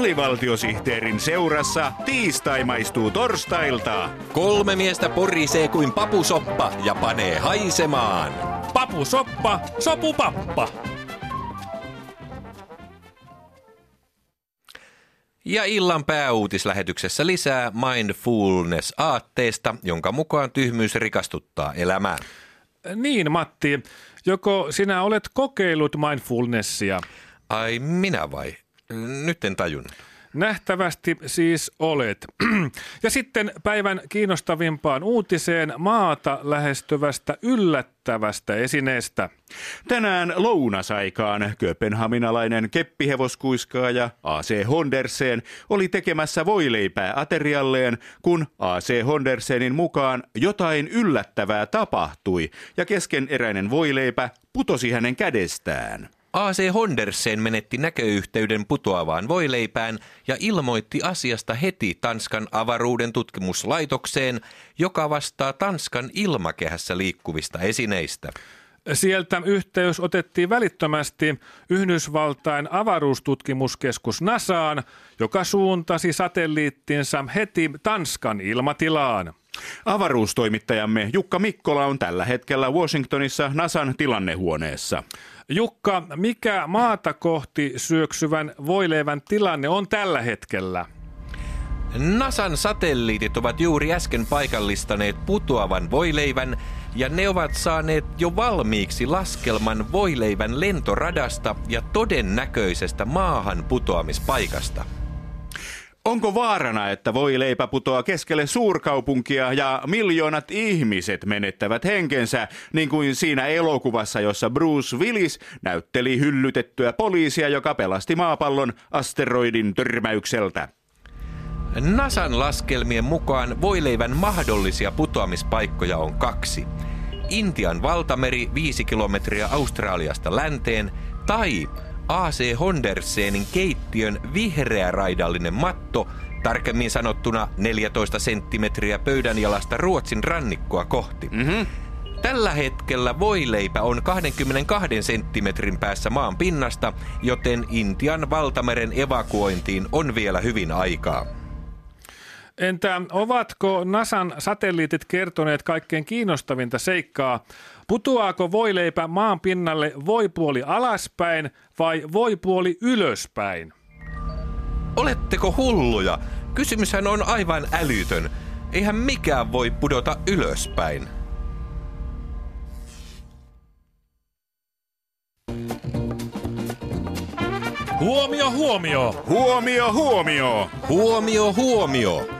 alivaltiosihteerin seurassa tiistai maistuu torstailta. Kolme miestä porisee kuin papusoppa ja panee haisemaan. Papusoppa, sopupappa. Ja illan pääuutislähetyksessä lisää mindfulness-aatteesta, jonka mukaan tyhmyys rikastuttaa elämää. Niin, Matti. Joko sinä olet kokeillut mindfulnessia? Ai minä vai? Nyt en tajunnut. Nähtävästi siis olet. Ja sitten päivän kiinnostavimpaan uutiseen maata lähestyvästä yllättävästä esineestä. Tänään lounasaikaan kööpenhaminalainen keppihevoskuiskaaja AC Hondersen oli tekemässä voileipää aterialleen, kun AC Hondersenin mukaan jotain yllättävää tapahtui ja keskeneräinen voileipä putosi hänen kädestään. AC Hondersen menetti näköyhteyden putoavaan voileipään ja ilmoitti asiasta heti Tanskan avaruuden tutkimuslaitokseen, joka vastaa Tanskan ilmakehässä liikkuvista esineistä. Sieltä yhteys otettiin välittömästi Yhdysvaltain avaruustutkimuskeskus NASAan, joka suuntasi satelliittinsa heti Tanskan ilmatilaan. Avaruustoimittajamme Jukka Mikkola on tällä hetkellä Washingtonissa NASAn tilannehuoneessa. Jukka, mikä maata kohti syöksyvän voileivän tilanne on tällä hetkellä? NASAn satelliitit ovat juuri äsken paikallistaneet putoavan voileivän ja ne ovat saaneet jo valmiiksi laskelman voileivän lentoradasta ja todennäköisestä maahan putoamispaikasta. Onko vaarana, että voi leipä putoa keskelle suurkaupunkia ja miljoonat ihmiset menettävät henkensä, niin kuin siinä elokuvassa, jossa Bruce Willis näytteli hyllytettyä poliisia, joka pelasti maapallon asteroidin törmäykseltä? NASAn laskelmien mukaan voileivän mahdollisia putoamispaikkoja on kaksi. Intian valtameri 5 kilometriä Australiasta länteen tai AC Hondersenin keittiön vihreä raidallinen matto, tarkemmin sanottuna 14 senttimetriä pöydänjalasta Ruotsin rannikkoa kohti. Mm-hmm. Tällä hetkellä voileipä on 22 senttimetrin päässä maan pinnasta, joten Intian valtameren evakuointiin on vielä hyvin aikaa. Entä ovatko NASAn satelliitit kertoneet kaikkein kiinnostavinta seikkaa? Putoaako voileipä maan pinnalle voipuoli alaspäin vai voipuoli ylöspäin? Oletteko hulluja? Kysymyshän on aivan älytön. Eihän mikään voi pudota ylöspäin. Huomio, huomio! Huomio, huomio! Huomio, huomio!